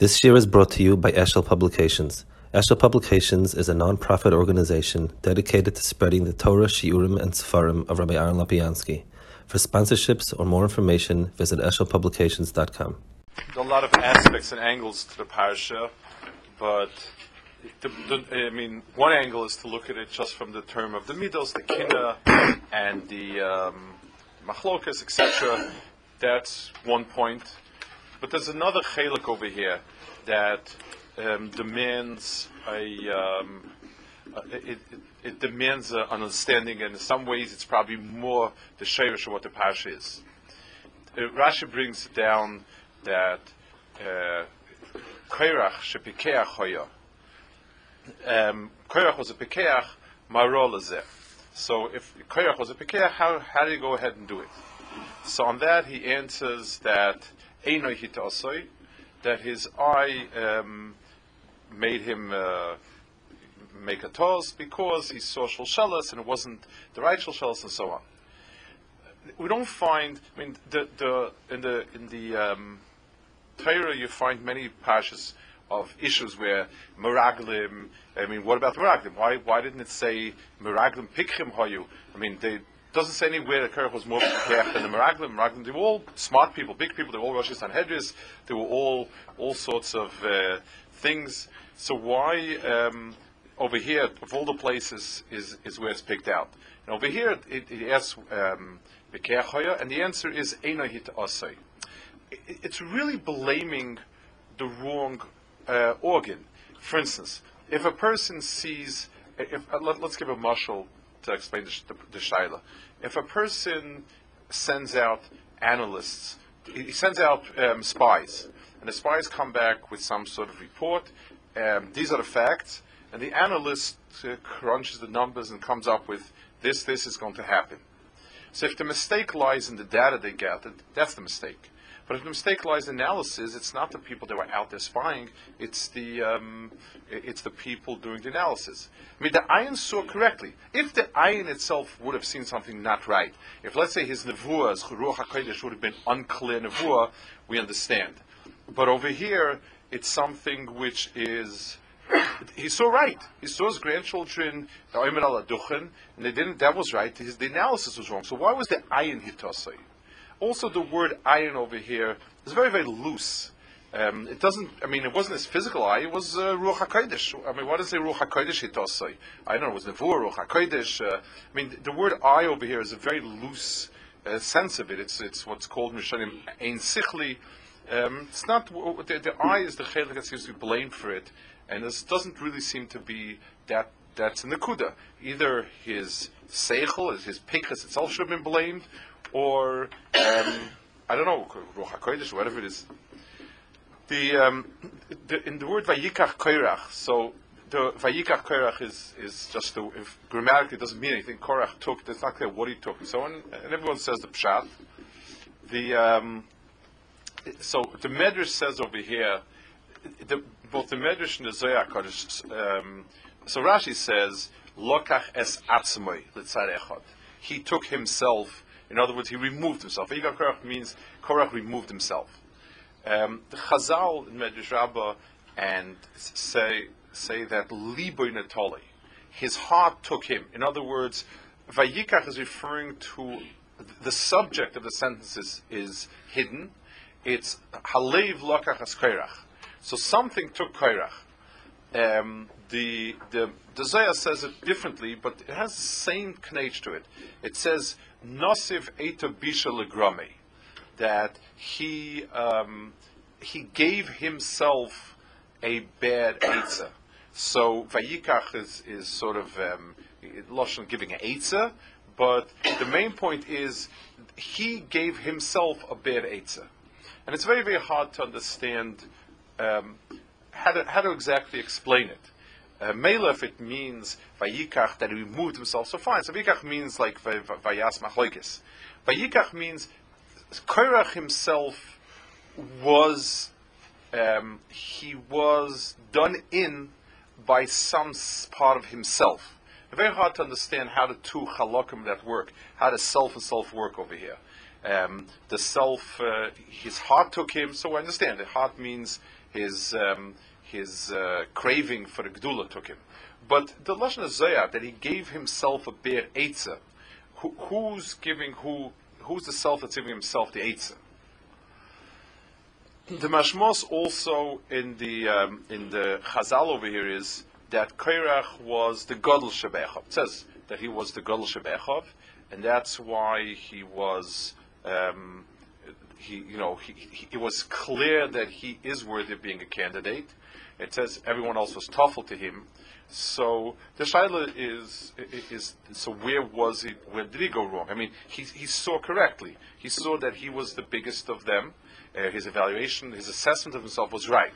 This year is brought to you by Eshel Publications. Eshel Publications is a non-profit organization dedicated to spreading the Torah, Shiurim, and Sefarim of Rabbi Aaron Lopiansky. For sponsorships or more information, visit eshelpublications.com. a lot of aspects and angles to the parsha, but the, the, I mean, one angle is to look at it just from the term of the middles, the kinna, and the um, machlokas, etc. That's one point. But there's another chalik over here that um, demands a. Um, uh, it, it, it demands an understanding, and in some ways, it's probably more the shayrish of what the parsha is. Uh, Rashi brings down that uh, Koirach shepikeach hoya. Um, Koirach was a pikeach, marol. So if Koirach was a pikeach, how, how do you go ahead and do it? So on that he answers that That his eye um, made him uh, make a toss because he saw shalshalas and it wasn't the right shalshalas and so on. We don't find. I mean, the the in the in the um, Torah you find many pashas of issues where meraglim. I mean, what about the meraglim? Why why didn't it say meraglim pikchim hayu? I mean, they doesn't say anywhere that Korach was more prepared than the Meraglim. Meraglim, they were all smart people, big people. They were all Rosh Sanhedris. They were all all sorts of uh, things. So why um, over here, of all the places, is is where it's picked out? And over here, it, it asks um, and the answer is Einahit Asay. It's really blaming the wrong uh, organ. For instance, if a person sees, if, uh, let, us give a marshal to explain the, the, shaila. If a person sends out analysts, he sends out um, spies, and the spies come back with some sort of report. Um, these are the facts, and the analyst uh, crunches the numbers and comes up with this, this is going to happen. So if the mistake lies in the data they gathered, that's the mistake. But if the mistake lies in analysis, it's not the people that were out there spying; it's the um, it's the people doing the analysis. I mean, the ayin saw correctly. If the ayin itself would have seen something not right, if let's say his nevuah, his ruach hakodesh, would have been unclear nevuah, we understand. But over here, it's something which is he saw right. He saw his grandchildren, and they didn't. That was right. His, the analysis was wrong. So why was the ayin hitosai? Also, the word iron over here is very, very loose. Um, it doesn't. I mean, it wasn't his physical eye. It was uh, ruach hakodesh. I mean, what does the ruach hakodesh? I don't know. It was nevuah ruach hakodesh. Uh, I mean, the word eye over here is a very loose uh, sense of it. It's it's what's called mishanim ein sichli. Um, it's not the, the eye is the chelik that seems to be blamed for it, and this doesn't really seem to be that. That's in the kuda. Either his seichel, his pikas itself should have been blamed, or um, I don't know, Ruach HaKodesh, whatever it is. The, um, the, in the word Vayikach Koirach, so the Vayikach Koirach is, is just, the, if grammatically doesn't mean anything, Korach took, it's not clear what he took, so and everyone says the Pshat. The, um, so the Medrash says over here, the, both the Medrash and the Zohar um, so Rashi says, Lokach es atzmoi, He took himself in other words, he removed himself. Yigar Korach means Korach removed himself. Um, the Chazal in Medrash Rabbah and say say that Liboy Natali, his heart took him. In other words, Vayikach is referring to the subject of the sentences is hidden. It's Halev Lokach Korach. So something took Korach. Um, the the the says it differently, but it has the same connection to it. It says Nosiv Eita Bisha Legrami, that he um, he gave himself a bad Eitzah. So Vayikach is, is sort of um, giving an Eitzah, but the main point is he gave himself a bad Eitzah. And it's very, very hard to understand um, how, to, how to exactly explain it. Uh, Mela, if it means Vayikach, that he removed himself, so fine. So Vayikach means like Vayas Machloikis. Vayikach means Korach himself was, um, he was done in by some part of himself. Very hard to understand how the two halakim that work, how the self and self work over here. Um, the self, uh, his heart took him, so I understand. The heart means his um, his uh, craving for Gdula took him. But the Lashon Zoya that he gave himself a bear Eitzah, who, who's giving who who's the self that's giving himself the Eitzah? The mashmos also in the um, in the Chazal over here is that Kairach was the Gadol Shebechov. It says that he was the Gadol Shebechov, and that's why he was. Um, he, you know, he, he, it was clear that he is worthy of being a candidate. It says everyone else was tough to him. So the shaila is is so where was he? Where did he go wrong? I mean, he he saw correctly. He saw that he was the biggest of them. Uh, his evaluation, his assessment of himself was right.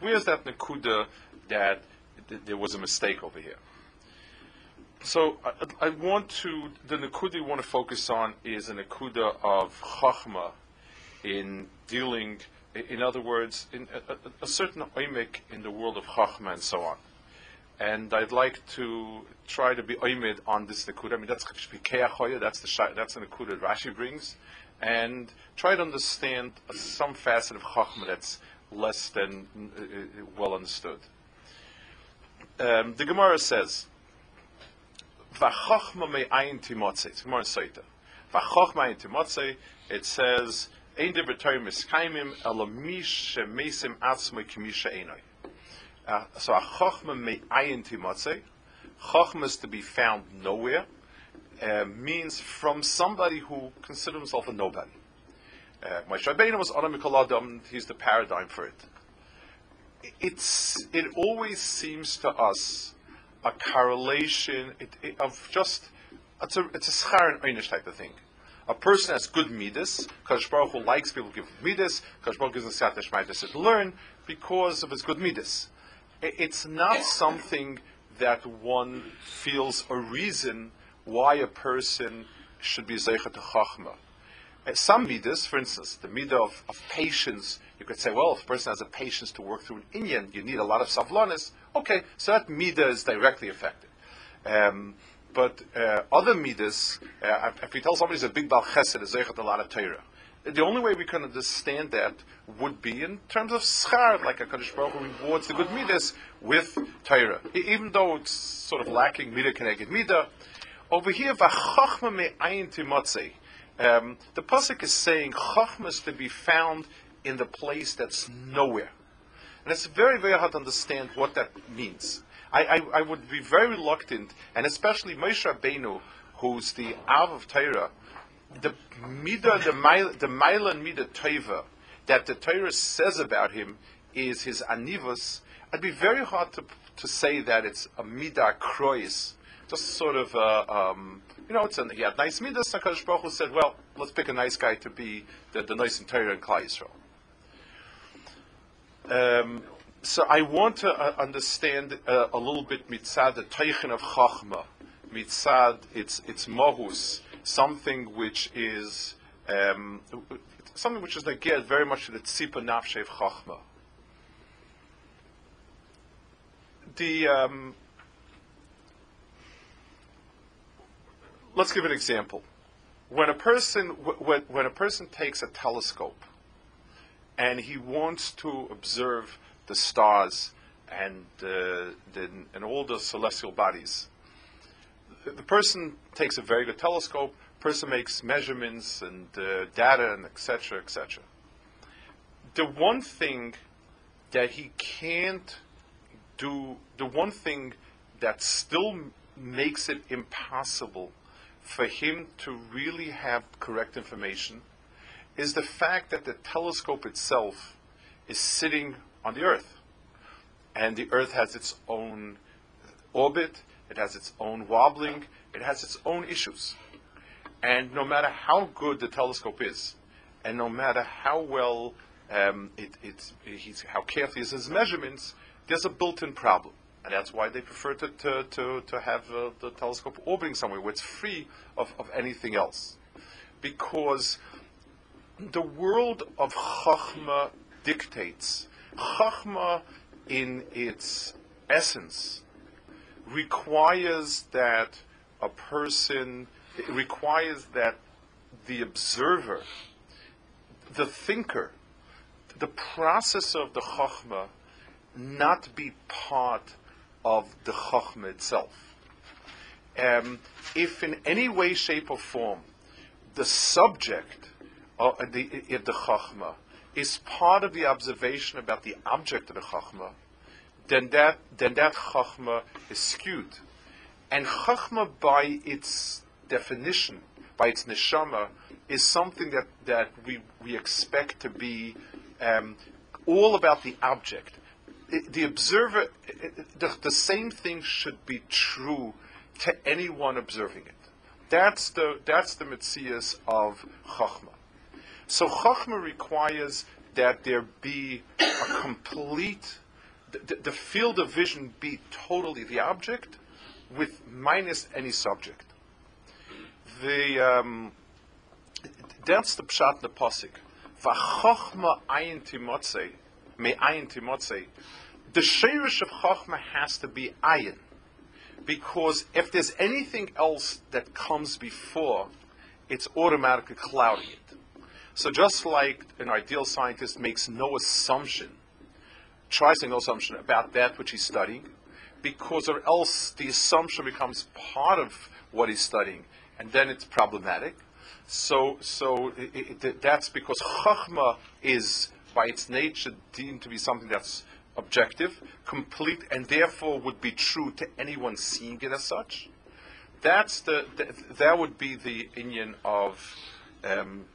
Where's that nakuda that th- there was a mistake over here? So I, I want to the nakuda we want to focus on is a nakuda of chachma in dealing. In other words, in a, a, a certain oimik in the world of chachma and so on and I'd like to try to be oimid on this nekuda. I mean, that's that's the that's the nekuda Rashi brings, and try to understand some facet of chachma that's less than uh, uh, well understood. Um, the Gemara says, "V'chachma me'ayin timotzei." Gemara Saita. "V'chachma ayin timotzei." It says, "Ein de b'torim miskaimim elamish shemesim atzmei kimisha einoi." Uh, so a chokhmah me'ayin timatzei, chokhmah is to be found nowhere, uh, means from somebody who considers himself a nobody. Uh, Moshe Rabbeinu was Adam Adam, he's the paradigm for it. It's, it always seems to us a correlation it, it, of just, it's a, it's a schar and einish type of thing. A person has good midas, Kadosh Baruch Hu likes people to give midas, Kadosh Baruch gives Siyat to learn because of his good midas it's not something that one feels a reason why a person should be zeicha to chachma. Uh, some midas, for instance, the midah of, of, patience, you could say, well, if a person has a patience to work through an Indian, you need a lot of savlonis. Okay, so that midah is directly affected. Um, but uh, other midas, uh, if we tell somebody he's a big bal chesed, is a lot of Torah, the only way we can understand that would be in terms of schar, like a Kadosh Baruch Hu rewards the good midas with Torah. Even though it's sort of lacking midah connected midah, over here, v'chachma me'ayin timotzei. Um, the pasuk is saying chachma is to be found in the place that's nowhere, and it's very very hard to understand what that means. I, I, I would be very reluctant, and especially Moshe Rabbeinu, who's the Av of Torah, the midah, the mile, the milan midah teva that the Torah says about him is his anivus. It'd be very hard to to say that it's a midah krois, just sort of um, you know, it's an, he had nice midas. Hakadosh Baruch Hu said, well, let's pick a nice guy to be the, the nice in Torah and Klal Yisrael. Um, so I want to uh, understand uh, a little bit mitzad the teichin of chachma, mitzad its its mohus something which is um, something which is again very much the tzipa nafshev chachma. The um, let's give an example. When a person when, when a person takes a telescope and he wants to observe the stars and uh, the, and all the celestial bodies, the person takes a very good telescope, person makes measurements and uh, data and etc. etc. The one thing that he can't do, the one thing that still makes it impossible for him to really have correct information is the fact that the telescope itself is sitting on the Earth. And the Earth has its own orbit, it has its own wobbling, it has its own issues. And no matter how good the telescope is, and no matter how well um, it, how careful is his measurements, there's a built-in problem. And that's why they prefer to, to, to, to have uh, the telescope orbiting somewhere where it's free of, of anything else. Because the world of Chachma dictates. Chachma, in its essence, requires that a person, requires that the observer, the thinker, the process of the Chachma not be part of the Chachma itself. Um, if in any way, shape, or form the subject of the, of the Chachma is part of the observation about the object of the Chachma, then that, then that Chachma is skewed. And Chachma, by its definition, by its neshama, is something that, that we, we expect to be um, all about the object. The observer, the, the same thing should be true to anyone observing it. That's the, that's the mitzias of Chachma. So Chachma requires that there be a complete, the, the field of vision be totally the object with minus any subject. The, um, that's the pshat the pasuk. V'chochma ayin timotze, me ayin. The shirish of chochma has to be ayin, because if there's anything else that comes before, it's automatically clouding it. So just like an ideal scientist makes no assumption, tries to make no assumption about that which he's studying, because or else the assumption becomes part of what he's studying, and then it's problematic. So, so it, it, that's because chachma is by its nature deemed to be something that's objective, complete, and therefore would be true to anyone seeing it as such. That's the, the that would be the Indian of um,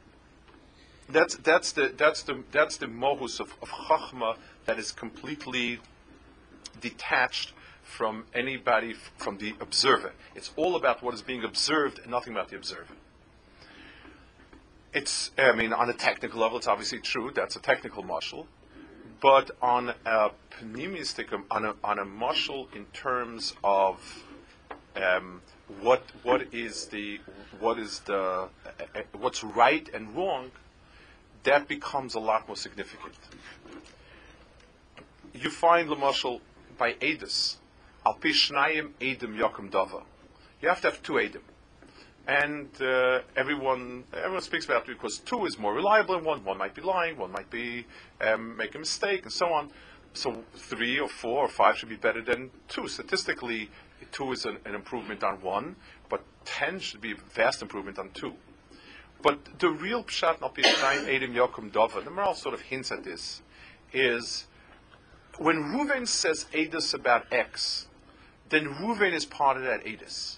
that's that's the that's the that's the mohus of, of chachma that is completely detached from anybody from the observer. It's all about what is being observed and nothing about the observer. It's, I mean, on a technical level, it's obviously true. That's a technical muscle. But on a pneumistic, on a, on a muscle in terms of um, what what is the what is the uh, uh, what's right and wrong, that becomes a lot more significant. You find the muscle by Adis, al pishnayim edim yakum dava. You have to have two edim and uh, everyone everyone speaks about it because two is more reliable than one. One might be lying, one might be um, make a mistake, and so on. So three or four or five should be better than two. Statistically, two is an, an improvement on one, but ten should be a vast improvement on two. But the real pshat not behind Adam Yokum Dova, the moral sort of hints at this, is when Ruven says Adis about X, then Ruven is part of that Adis.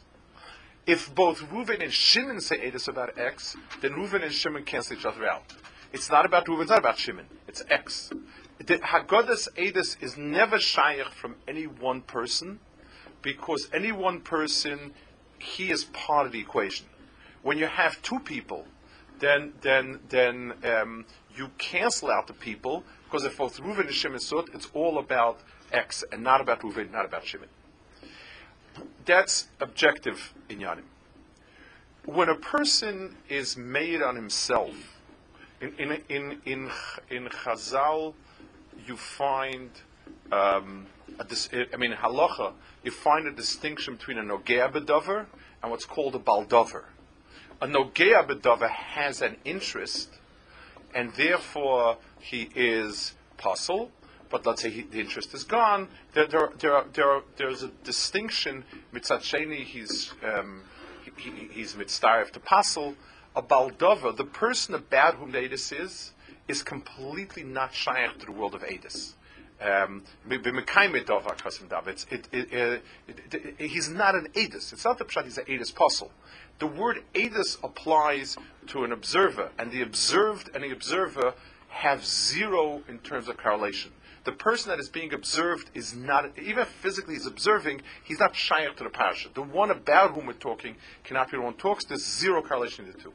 If both Reuven and Shimon say Edis about X, then Reuven and Shimon cancel each other out. It's not about Reuven, it's not about Shimon. It's X. The Haggadah's Edis is never shaykh from any one person, because any one person, he is part of the equation. When you have two people, then then then um, you cancel out the people because if both Reuven and Shimon sut, it's all about X and not about Reuven, not about Shimon. That's objective inyanim. When a person is made on himself, in in in in, in Chazal, you find um, dis- I mean halacha. You find a distinction between a nogea and what's called a baldover. A nogea bedover has an interest, and therefore he is puzzle, but let's say he, the interest is gone, there, there, there, there there's a distinction. Mitzat he's, um, he, he's mitzdarif to pasel. A baldova, the person about whom the Edis is, is completely not shaykh to the world of Edis. Um, it, it, it, he's not an Edis. It's not the pshat, he's an Edis puzzle. The word Edis applies to an observer, and the observed and the observer have zero in terms of correlation the person that is being observed is not, even if physically he's observing, he's not shy to the parasha. The one about whom we're talking cannot be the one who talks. There's zero correlation in the two.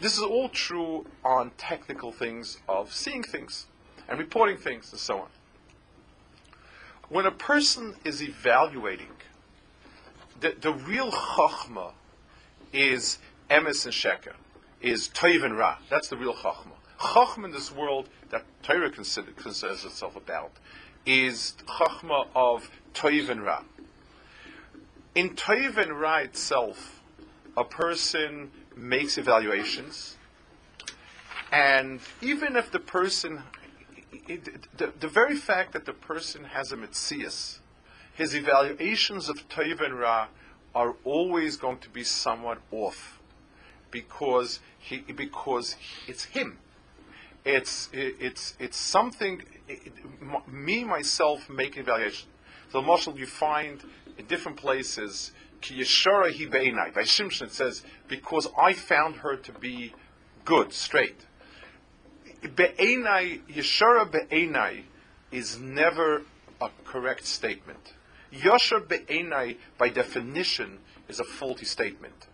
This is all true on technical things of seeing things and reporting things and so on. When a person is evaluating, the, the real chachma is emes and sheker, is toiv and ra. That's the real chachma. Chachma in this world that Torah consider, itself about is Chachma of Toiv and Ra. In Toiv and Ra itself, a person makes evaluations, and even if the person it, the, the very fact that the person has a mitzias, his evaluations of Toiv and Ra are always going to be somewhat off because he because it's him. It's it's it's something. It, me myself making evaluation. So, Marshall, you find in different places. Ki be'enai. By Shimshon says, because I found her to be good, straight. Be'enai, Yeshara be'enai is never a correct statement. Yashar be'enai, by definition, is a faulty statement.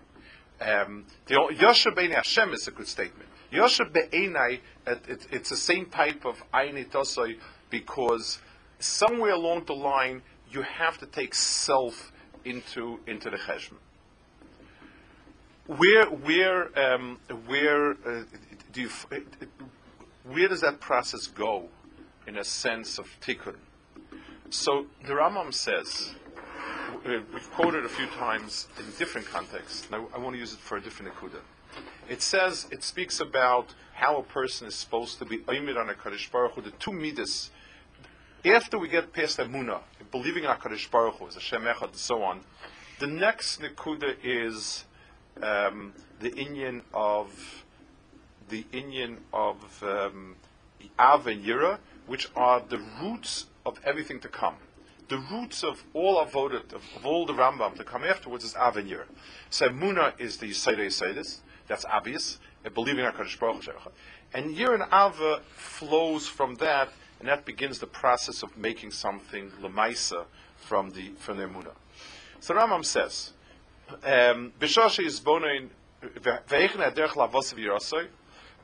Um, the Yashar be'enai Hashem is a good statement. Yashar be'enai, it, it, it's the same type of ayin because somewhere along the line you have to take self into into the cheshbon. Where where um, where uh, do you, where does that process go in a sense of tikkun? So the Rambam says, we've quoted a few times in different contexts, and I, I want to use it for a different ikuda. It says, it speaks about how a person is supposed to be oimid on a Kadosh Baruch Hu, the two midas. After we get past Emunah, believing in HaKadosh Baruch Hu, as Hashem Echad, and so on, the next nikuda is um, the Inyan of the Inyan of um, Av and Yira, which are the roots of everything to come. The roots of all avodat, of, of all the Rambam to come afterwards is Av and Yira. So Muna is the Yisayre Yisaydis, that's obvious, and believing HaKadosh Baruch Hu. And Yira and Ava flows from that, and that begins the process of making something lemaisa from the from the Muna. So Rambam says, um, "B'shosh is bonein ve'echne aderech lavosav yirasoi,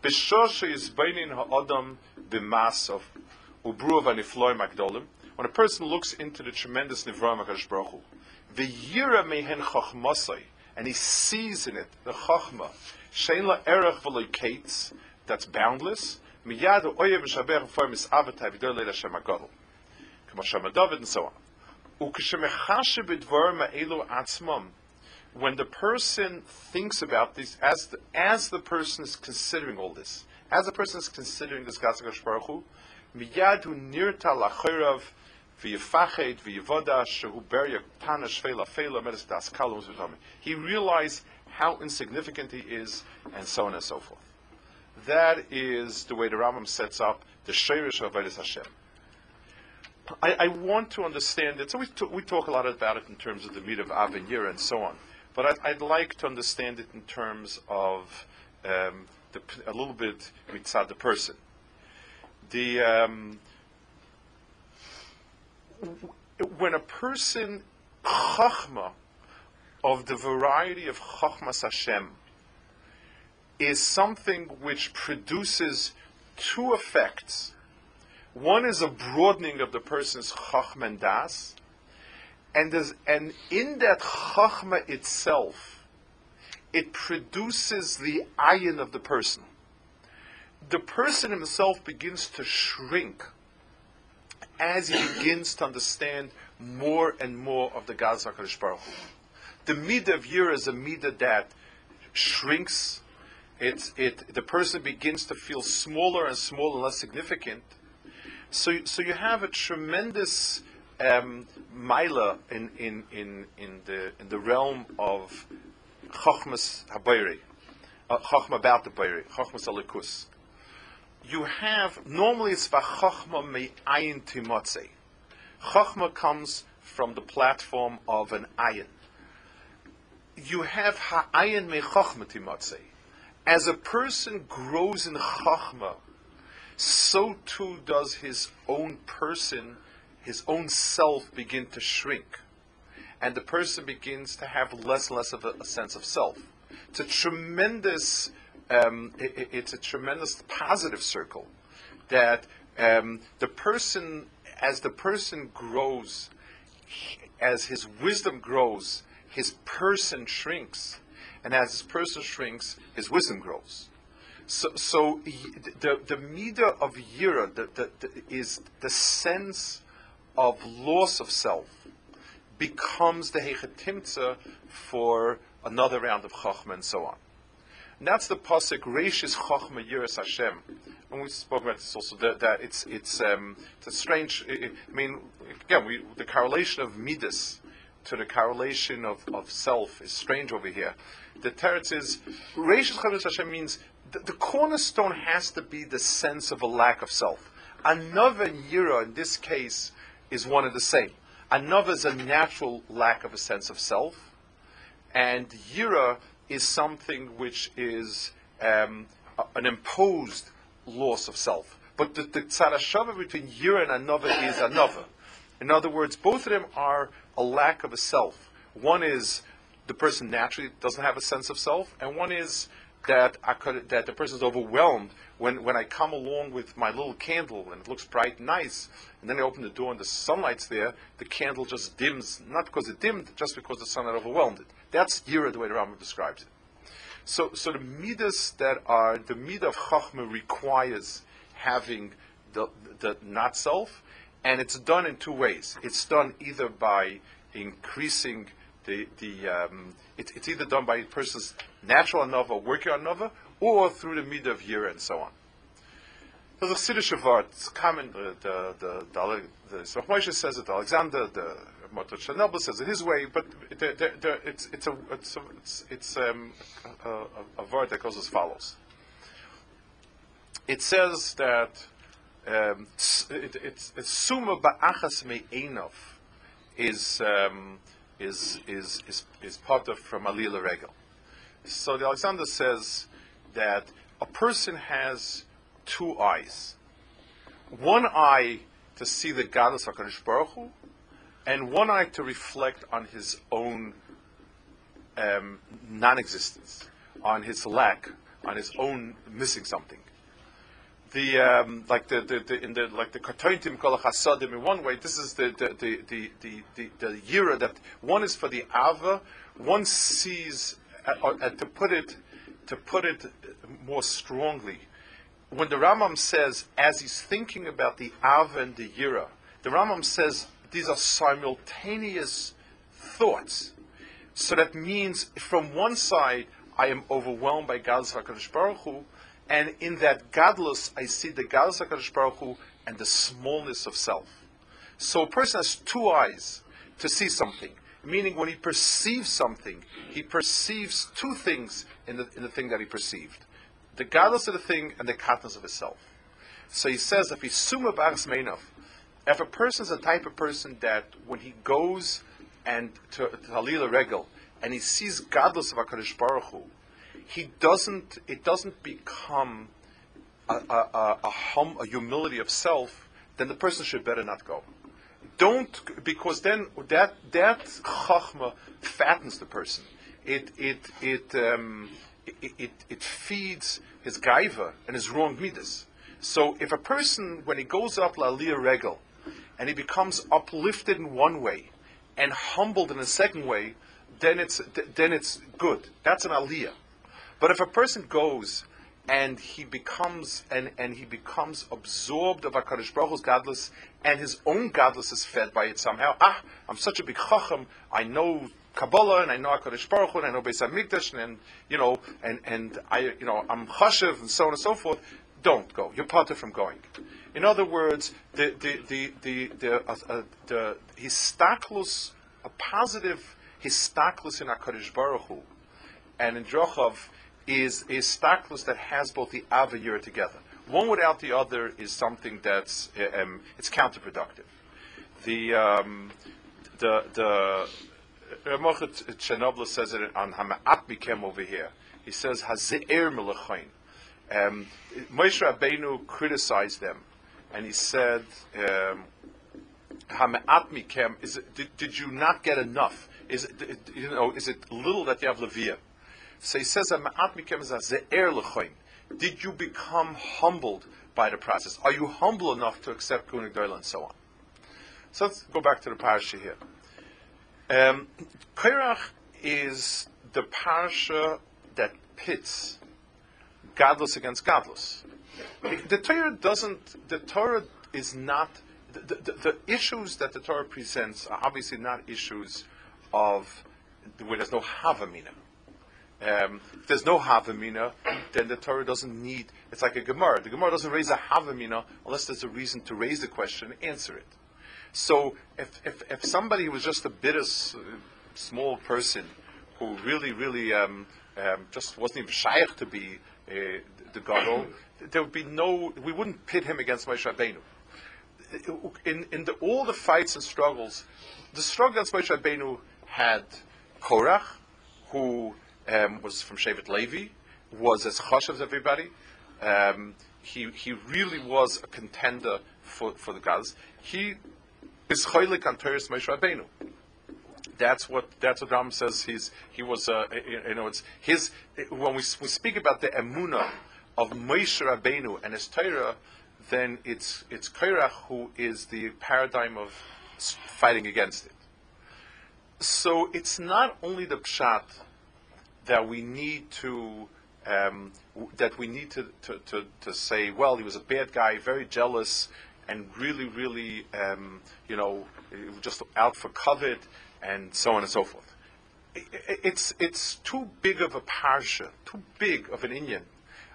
b'shosh is bonein ha'adam b'masav ubruav anifloim magdolim." When a person looks into the tremendous nivram Hakadosh Baruch Hu, v'yira mehen chachmasai, and he sees in it the chachma shein la erech v'loikates that's boundless. Miyad oyev v'shabech for misavatay v'dor leil Hashem Agadol, Kama Shema David and so on. When the person thinks about this, as the, as the person is considering all this, as the person is considering this Gazagosh Baruch Hu, He realized how insignificant he is, and so on and so forth. That is the way the Rambam sets up the Sheirish of Vedis Hashem. I, I, want to understand it. So we, t- we talk a lot about it in terms of the meat of Avenir and so on. But I'd, I'd, like to understand it in terms of um, the, a little bit mitzad the person. The um, when a person chachma of the variety of chachmas Hashem is something which produces two effects one is a broadening of the person's chachma and das, and, and in that chachma itself, it produces the ayin of the person. The person himself begins to shrink as he begins to understand more and more of the Gaz HaKadosh Baruch. The midah of Yira is a midah that shrinks. It's, it, the person begins to feel smaller and smaller and less significant so, so you have a tremendous um, mila in, in, in, in, the, in the realm of Chochmas Habayri, uh, about the Bayri, Chochmas Alikus. You have, normally it's Vachochma Me'ayin Timotze. Chochma comes from the platform of an ayin. You have Ha'ayin Me'chochma Timotze. As a person grows in Chochma, so too does his own person, his own self begin to shrink. And the person begins to have less and less of a, a sense of self. It's a tremendous, um, it, it's a tremendous positive circle that um, the person, as the person grows, as his wisdom grows, his person shrinks. And as his person shrinks, his wisdom grows. So, so the the of yira the, the, the, is the sense of loss of self becomes the hechetimtza for another round of chachma and so on. And that's the pasuk Reishis Chochma Yiras Hashem. And we spoke about this also. That, that it's it's um, it's a strange. I I mean, again, we, the correlation of midas to the correlation of, of self is strange over here. The teretz is Reishis Chochma Hashem means the, the cornerstone has to be the sense of a lack of self. Another yira in this case is one and the same. Another is a natural lack of a sense of self, and yira is something which is um, an imposed loss of self. But the, the tzarashava between yira and another is another. In other words, both of them are a lack of a self. One is the person naturally doesn't have a sense of self, and one is that I could, that the person is overwhelmed when, when I come along with my little candle and it looks bright and nice, and then I open the door and the sunlight's there, the candle just dims, not because it dimmed, just because the sun had overwhelmed it. That's Yira, the way the Rambam describes it. So, so the midas that are the midah of chachma requires having the, the not self, and it's done in two ways. It's done either by increasing the the um, it, it's either done by a person's natural anova working anova, or through the midah of yira and so on. There's a Siddish word. It's common. The the the, the, the, the says it. Alexander the Motor Chernobyl says it his way, but the, the, the, it's, it's, a, it's, a, it's, it's um, a, a, a, word that goes as follows. It says that um, it, it's, suma ba'achas me'enov is, um, is, is, is, is part of from Alila Regel. So the Alexander says that a person has two eyes. One eye to see the goddess HaKadosh Baruch Hu, and one eye to reflect on his own um, non-existence, on his lack, on his own missing something. The um, like the, the, the, in the like the katointim kol in one way. This is the the the the the, the, the yira that one is for the ava. One sees, uh, uh, to put it to put it more strongly, when the Rambam says as he's thinking about the ava and the yira, the Rambam says these are simultaneous thoughts. So that means from one side, I am overwhelmed by God's HaKadosh Baruch Hu, and in that godless, I see the God's HaKadosh Baruch Hu and the smallness of self. So a person has two eyes to see something, meaning when he perceives something, he perceives two things in the, in the thing that he perceived. The godless of the thing and the katness of itself. So he says, if he's summa b'aras meinov, if a person is a type of person that when he goes and to, to Regel and he sees godless of Hakadosh Baruch Hu, he doesn't. It doesn't become a, a, a, hum, a humility of self. Then the person should better not go. Don't because then that that chachma fattens the person. It it it um, it, it, it feeds his gaiva and his wrong midas. So if a person, when he goes up la regel, and he becomes uplifted in one way and humbled in a second way, then it's then it's good. That's an aliyah. But if a person goes and he becomes and, and he becomes absorbed of Hakadosh Baruch Hu's godless, and his own godless is fed by it somehow. Ah, I'm such a big chacham. I know Kabbalah and I know Hakadosh Baruch Hu and I know Beis Hamikdash and, you know and and I you know I'm chashiv and so on and so forth. Don't go. You're parted from going. In other words, the the the the the, uh, uh, the histaklus, a positive histaklus in Hakadosh Baruch Hu, and in Drochov is a histaklus that has both the av and together. One without the other is something that's uh, um, it's counterproductive. The um, the the Ramochet Chernobyl says it on Hama'at Mikem over here. He says Hazeir Melachain. Um, Moshe Rabbeinu criticized them and he said, um, is it, did, did, you not get enough? Is it, you know, is it little that you have levia? So he says, Did you become humbled by the process? Are you humble enough to accept Kunig and so on? So let's go back to the parasha here. Um, is the parasha that pits godless against godless the Torah doesn't. The Torah is not. The, the, the, issues that the Torah presents are obviously not issues of where there's no havamina. Um, if there's no Havamina, then the Torah doesn't need, it's like a Gemara. The Gemara doesn't raise a Havamina unless there's a reason to raise the question and answer it. So if, if, if somebody was just a bit of small person who really, really um, um, just wasn't even shaykh to be uh, the Gadol, there would be no, we wouldn't pit him against Moshe Rabbeinu. In, in the, all the fights and struggles, the struggle against Moshe Rabbeinu had Korach, who um, was from Shevet Levi, was as chosh as everybody. Um, he, he really was a contender for, for the gods. He is choylik on Teres Moshe Rabbeinu. That's what that's what Ram says. He's he was uh, you know it's his when we, we speak about the emuna of Moshe Rabbeinu and his Torah, then it's it's Korach who is the paradigm of fighting against it. So it's not only the pshat that we need to um, that we need to, to, to, to, say, well, he was a bad guy, very jealous, and really, really, um, you know, just out for covet, and so on and so forth. It's it's too big of a parsha, too big of an Indian.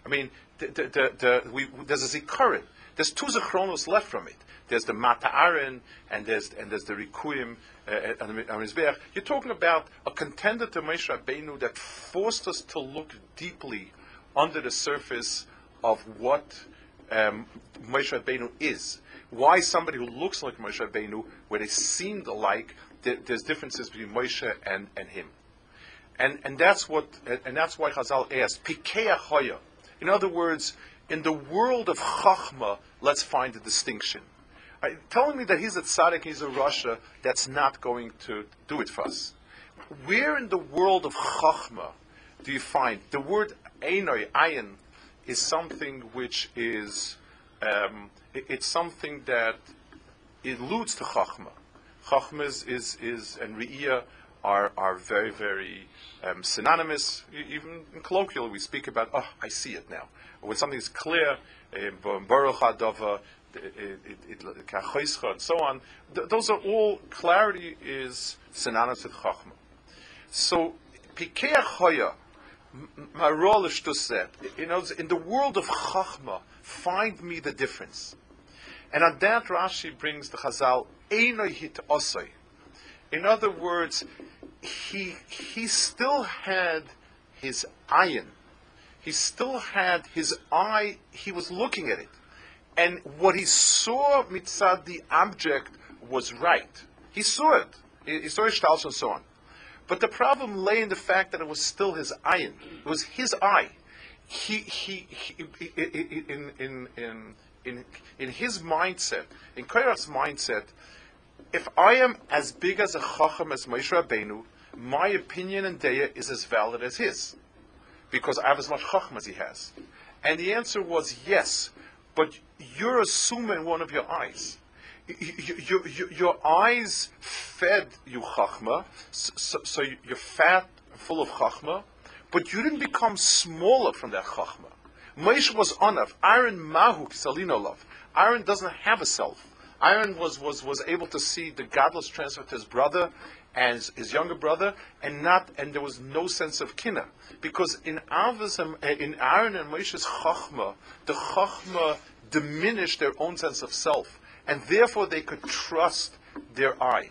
I mean, the, the, the, we, there's a zikaron. There's two zichronos left from it. There's the Mata Aaron, and there's and there's the Rikuyim uh, on Mizbeach. You're talking about a contender to Moshe Rabbeinu that forced us to look deeply under the surface of what um, Moshe Rabbeinu is. Why somebody who looks like Moshe Rabbeinu, where they seemed alike, there, there's differences between Moshe and, and him. And, and that's what and that's why Chazal asked, Pikeach Hoya. In other words, in the world of Chachma, let's find a distinction telling me that he's a tzaddik, he's a Russia, that's not going to do it for us. Where in the world of Chachma do you find the word Einoi, Ayin, is something which is, um, it, it's something that alludes to Chachma. Chachma is, is, is and Re'iyah are, are very, very um, synonymous. Even in colloquial, we speak about, oh, I see it now. When something is clear, um, Baruch Adava, and so on. Th- those are all clarity is synonymous with chachma. So pikeach hoya, marolish said, you know, in the world of chachma, find me the difference. And on that Rashi brings the Chazal einoi hit osoi. In other words, he he still had his ayin. He still had his eye. He was looking at it. And what he saw mitzad the object was right. He saw it. He, saw Ishtal and so on. But the problem lay in the fact that it was still his eye. It was his eye. He, he, he in, in, in, in, in his mindset, in Korach's mindset, if I am as big as a chacham as Moshe Rabbeinu, my opinion and daya is as valid as his, because I have as much chacham as he has. And the answer was yes, but you're assuming one of your eyes. Your, eyes fed you chachma, so, so, you're fat, full of chachma, but you didn't become smaller from that chachma. Moshe was onav. Aaron mahuk salinolov. Aaron doesn't have a self. Aaron was, was, was able to see the godless transfer to his brother and his, younger brother, and not and there was no sense of kina because in Avos eh, in Aaron and Moshe's chachma, the chachma diminish their own sense of self, and therefore they could trust their eye.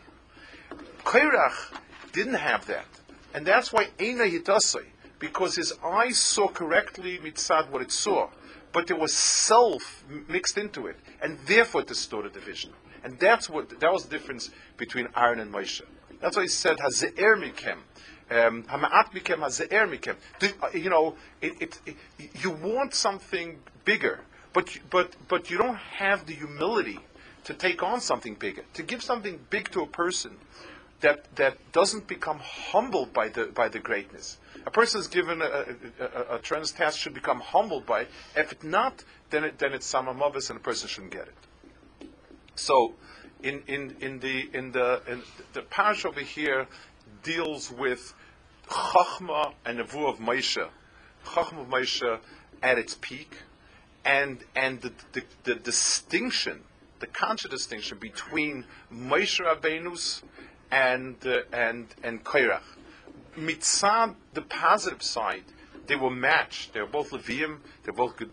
Korach didn't have that, and that's why Eina Yitasai, because his eyes saw correctly mitzad what it saw, but there was self mixed into it, and therefore it distorted the vision. And that's what that was the difference between Aaron and Moshe. That's why he said Haze'er mikem. Um, Hama'at mikem, haze'er mikem. You know, it, it, it, you want something bigger, but, but, but you don't have the humility to take on something bigger, to give something big to a person that, that doesn't become humbled by the, by the greatness. A person is given a, a, a, tremendous task should become humbled by it. If not, then, it, then it's samamovis and a person shouldn't get it. So, in, in, in the in the in the parish over here deals with Chachma and Nevu of Moshe. Chachma of Moshe at its peak, and and the, the, the distinction, the conscious distinction between Moshe Rabbeinu's and uh, and and Korach. Mitzad, the positive side, they were matched. They were both Levium. They were both good,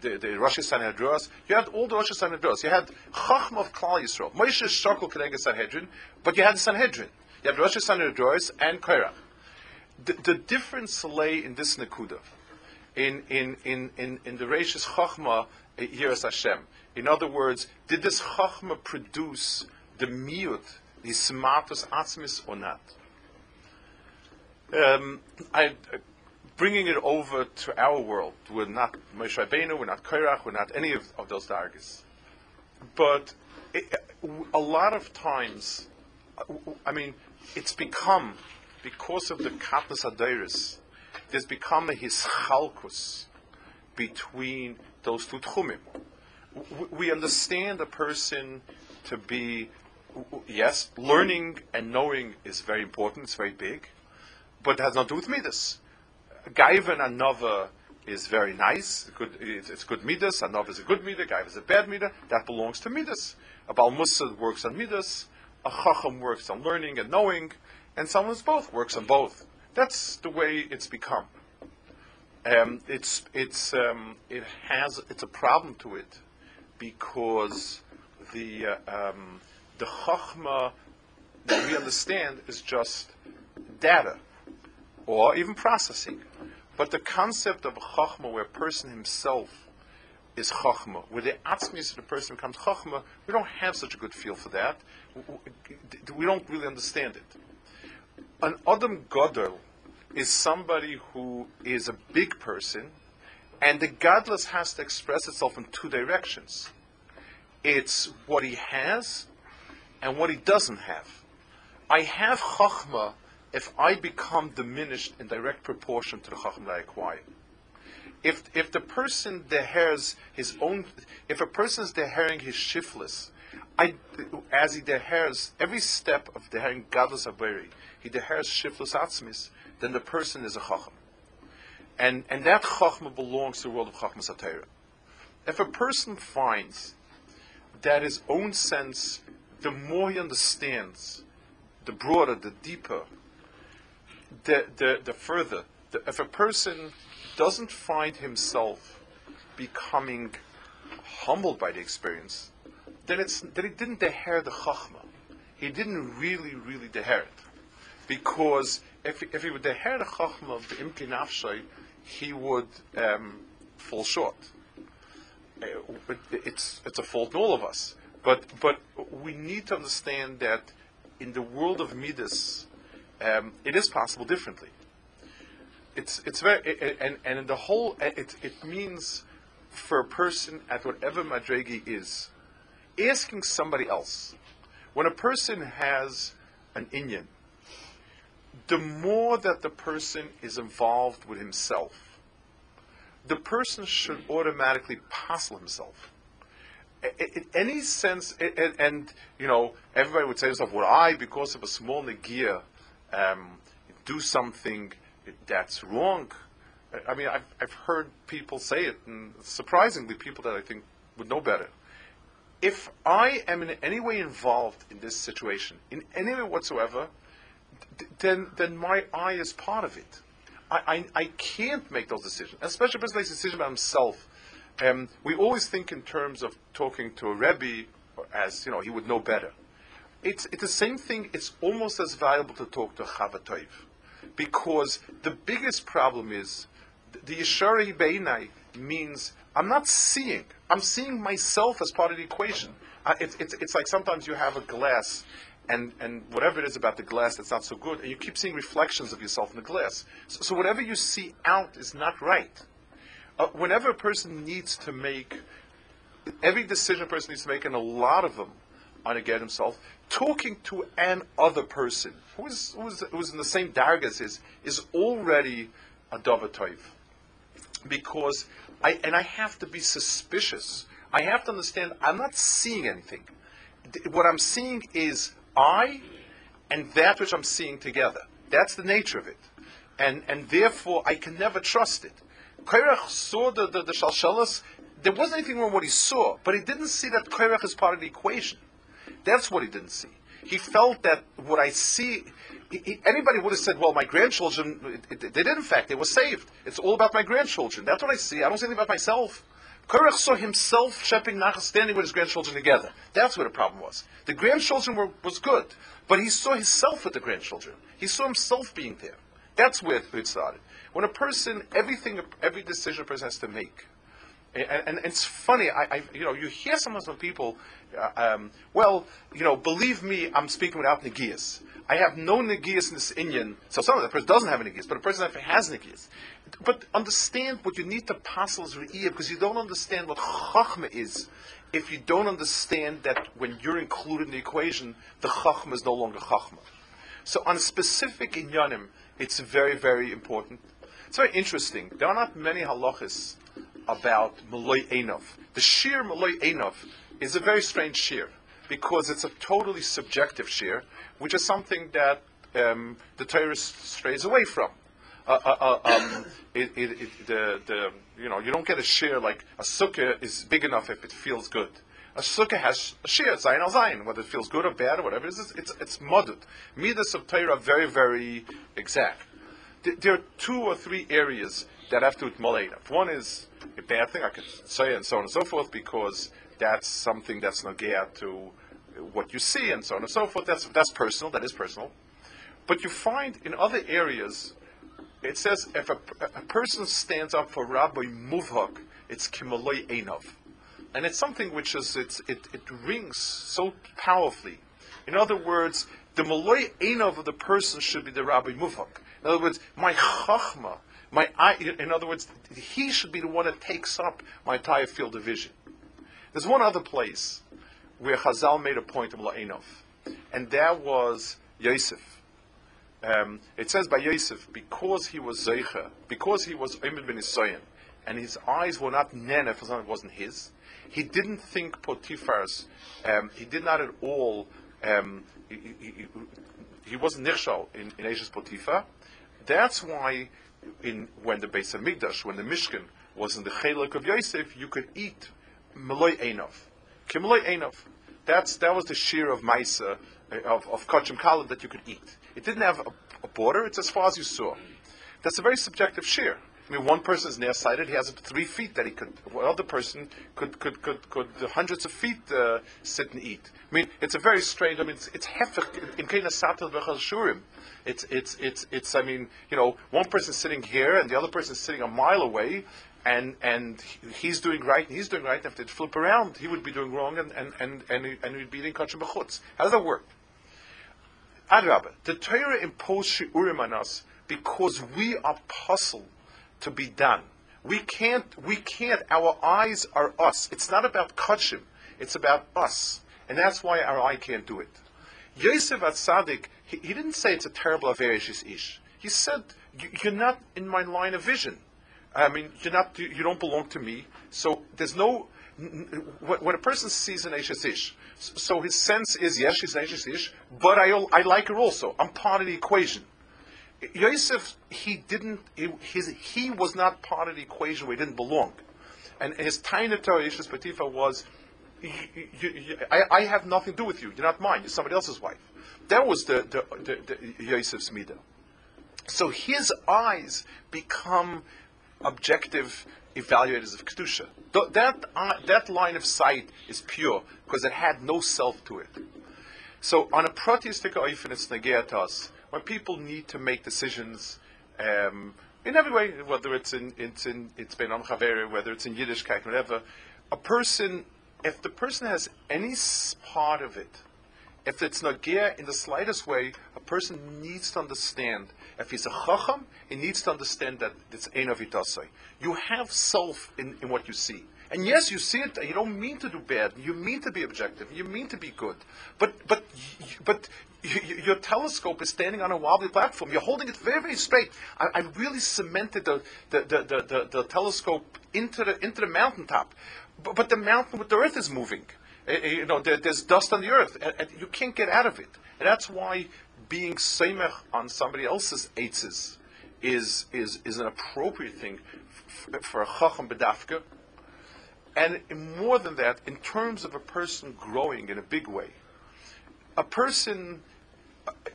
the, the Rosh Sanhedros. You had all the Rosh Sanhedros. You had Chachma of Klal Yisrael. Moshe Shokol Kedega Sanhedrin, but you had the Sanhedrin. You had Rosh Sanhedros and Korach. The, the difference lay in this Nakuda, in, in, in, in, in the Rashis Chachma, eh, Yiras Hashem. In other words, did this Chachma produce the Miyut, the Smartus Atzmis or not? Um, I, bringing it over to our world. We're not Moshe Rabbeinu, we're not Korach, we're not any of, of those dargis. But it, a lot of times, I mean, it's become, because of the Katnas Adairis, there's become a hischalkus between those two tchumim. We understand a person to be, yes, learning and knowing is very important, it's very big, but it has nothing to do with midas Gaiva and Anova is very nice. It's, good midas. Anova is a good midah. Gaiva is a bad midah. That belongs to midas. A Ba'al Mussar works on midas. A Chacham works on learning and knowing. And someone's both works on both. That's the way it's become. Um, it's it's um, it has it's a problem to it because the uh, um, the chachma that we understand is just data or even processing. But the concept of chachma, where a person himself is chachma, where the atzmis of the person becomes chachma, we don't have such a good feel for that. We don't really understand it. An Adam Godel is somebody who is a big person, and the godless has to express itself in two directions. It's what he has and what he doesn't have. I have chachma if I become diminished in direct proportion to the chacham that I acquire. If, if the person deheres his own, if a person is dehering his shiftless, I, as he deheres every step of dehering gadlus averi, he deheres shiftless atzmis, then the person is a chacham. And, and that chachma belongs to the world of chachma satira. If a person finds that his own sense, the more he understands, the broader, the deeper, the, the, the further, the, if a person doesn't find himself becoming humbled by the experience, then it's then he didn't deher the chachma. He didn't really, really deher it, because if if he would deher the chachma of the imki nafshay, he would um, fall short. Uh, it's it's a fault in all of us, but but we need to understand that in the world of midas, um, it is possible differently. It's it's very it, and and in the whole it it means for a person at whatever madregi is, asking somebody else. When a person has an inyan, the more that the person is involved with himself, the person should automatically passel himself. In any sense, and, and, you know, everybody would say to themselves, "Would I, because of a small negia, um, do something that's wrong. I mean, I've, I've heard people say it, and surprisingly, people that I think would know better. If I am in any way involved in this situation, in any way whatsoever, then, then my I is part of it. I, I, I can't make those decisions, especially a person makes a decision about himself. Um, we always think in terms of talking to a Rebbe as, you know, he would know better it's, it's the same thing. It's almost as valuable to talk to Chavatayv. Because the biggest problem is the Yeshari Beinai means I'm not seeing. I'm seeing myself as part of the equation. Uh, it's, it's, it's like sometimes you have a glass and, and whatever it is about the glass that's not so good, and you keep seeing reflections of yourself in the glass. So, so whatever you see out is not right. Uh, whenever a person needs to make, every decision a person needs to make, and a lot of them on get himself, talking to an other person who is, who is, who is in the same darg as is already a davatayv. Because I, and I have to be suspicious. I have to understand I'm not seeing anything. What I'm seeing is I and that which I'm seeing together. That's the nature of it. And, and therefore, I can never trust it. Korach saw the, the, the shalshalas. There wasn't anything wrong with what he saw, but he didn't see that Korach is part of the equation. That's what he didn't see. He felt that what I see, he, he, anybody would have said, well, my grandchildren, it, it, they did in fact, they were saved. It's all about my grandchildren. That's what I see. I don't see anything about myself. Korach saw himself shepherding Nachas, standing with his grandchildren together. That's where the problem was. The grandchildren were, was good, but he saw himself with the grandchildren. He saw himself being there. That's where it started. When a person, everything, every decision a person has to make, and, and, it's funny, I, I, you know, you hear sometimes from people, uh, um, well, you know, believe me, I'm speaking without negias. I have no negias in this inyan. So some of the person doesn't have negias, but a person that has negias. But understand what you need to passel is because you don't understand what chachma is if you don't understand that when you're included in the equation, the chachma is no longer chachma. So on specific inyanim, it's very, very important. It's very interesting. There are not many halachas about Malay Einov. The sheer Malay Einov is a very strange sheer because it's a totally subjective sheer, which is something that um, the Torah strays away from. Uh, uh, uh, um, it, it, it, the, the, you know, you don't get a shear like a sukkah is big enough if it feels good. A sukkah has a shear, zayin al zayin, whether it feels good or bad or whatever it is, it's, it's mudded. Midas of Torah are very, very exact. There are two or three areas that have to do with One is a bad thing, I could say, and so on and so forth, because that's something that's not geared to what you see, and so on and so forth. That's, that's personal, that is personal. But you find in other areas, it says if a, a person stands up for Rabbi Muvhak, it's Kimaloi Einov. And it's something which is, it, it rings so powerfully. In other words, the Maloi of the person should be the Rabbi Muvhak. In other words, my Chachma, my, in other words, he should be the one that takes up my entire field of vision. There's one other place where Chazal made a point of La'enov, and that was Yosef. Um, it says by Yosef, because he was Zeicha, because he was Omer ben Isayan, and his eyes were not Nene for something that wasn't his, he didn't think Potiphar's, um, he did not at all, um, he, he, he, wasn't Nirshal in, in Asia's Potiphar. That's why in when the Beis Hamikdash, when the Mishkan was in the Chelak of Yosef, you could eat Malay Einov. Kimloy Einov. That's that was the shear of Maisa uh, of of Kodshim Kalim that you could eat. It didn't have a, a, border; it's as far as you saw. That's a very subjective shear. I mean, one person is nearsighted; he has three feet that he could. Another person could could could could hundreds of feet uh, sit and eat. I mean, it's a very strange. I mean, it's, it's hefech in Kena Satel Shurim. It's, it's, it's, it's, I mean, you know, one person's sitting here and the other person's sitting a mile away, and, and he's doing right and he's doing right. If they'd flip around, he would be doing wrong and, and, and, and, and he'd be eating kachim b'chutz. How does that work? Adrabah, the Torah imposed shiurim on us because we are puzzled to be done. We can't, we can't, our eyes are us. It's not about kachim, it's about us. And that's why our eye can't do it. Yosef Atzadik, he, he didn't say it's a terrible Averishis Ish. He said, You're not in my line of vision. I mean, you're not, you don't belong to me. So there's no, when a person sees an Ashes Ish, so his sense is, yes, she's an Ashes Ish, but I, I like her also. I'm part of the equation. Yosef, he didn't, his, he was not part of the equation where he didn't belong. And his tiny Torah, Yishas Potiphar, was, you, you, I, I, have nothing to do with you. You're not mine. You're somebody else's wife. That was the, the, the, the Yosef's midah. So his eyes become objective evaluators of kedusha. That uh, that line of sight is pure because it had no self to it. So on a proteistic oifen, it's negeatas when people need to make decisions. Um, in every way, whether it's in it's in it's been on whether it's in Yiddishkeit, whatever, a person if the person has any part of it, if it's not nagia in the slightest way, a person needs to understand. If he's a chacham, he needs to understand that it's ein avitasai. You have self in, in what you see. And yes, you see it. You don't mean to do bad. You mean to be objective. You mean to be good. But but but your telescope is standing on a wobbly platform. You're holding it very very straight. I, I really cemented the the, the, the, the, the telescope into the into the mountaintop. But, but the mountain with the earth is moving. Uh, you know, there, there's dust on the earth, and, and, you can't get out of it. And that's why being semech on somebody else's eitzes is, is, is an appropriate thing for a chacham bedafka. And more than that, in terms of a person growing in a big way, a person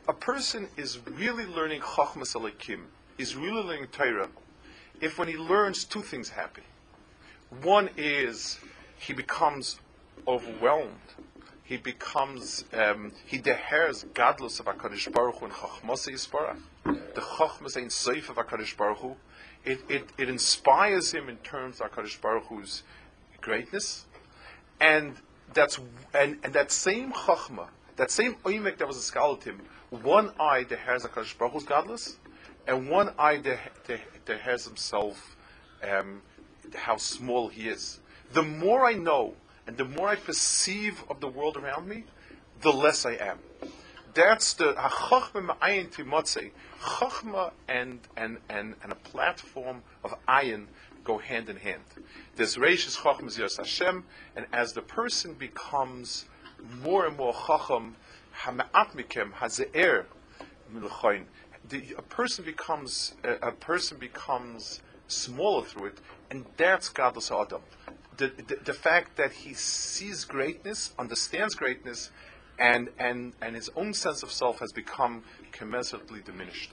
a person is really learning Chachmas Alekim, is really learning Torah, if when he learns two things happen. One is he becomes overwhelmed. He becomes, um, he deheres godless of HaKadosh Baruch Hu and Chachmas Yisparach. The Chachmas Ein Seif of HaKadosh Baruch Hu. It, it, it inspires him in terms of HaKadosh Baruch Hu's greatness. And that's, and, and that same Chachma, that same Oimek that was a skalatim, one eye deheres HaKadosh Baruch Hu's godless, and one eye deheres himself um, how small he is. The more I know and the more I perceive of the world around me, the less I am. That's the chachma ma'ayin timotze. Chachma and, and, and, and a platform of ayin go hand in hand. There's reishis chachma yiras Hashem, and as the person becomes more and more chacham, hama'at mikem haze'er a person becomes a, a person becomes smaller through it, and that's godless adam the, the, the, fact that he sees greatness, understands greatness, and, and, and his own sense of self has become commensurately diminished.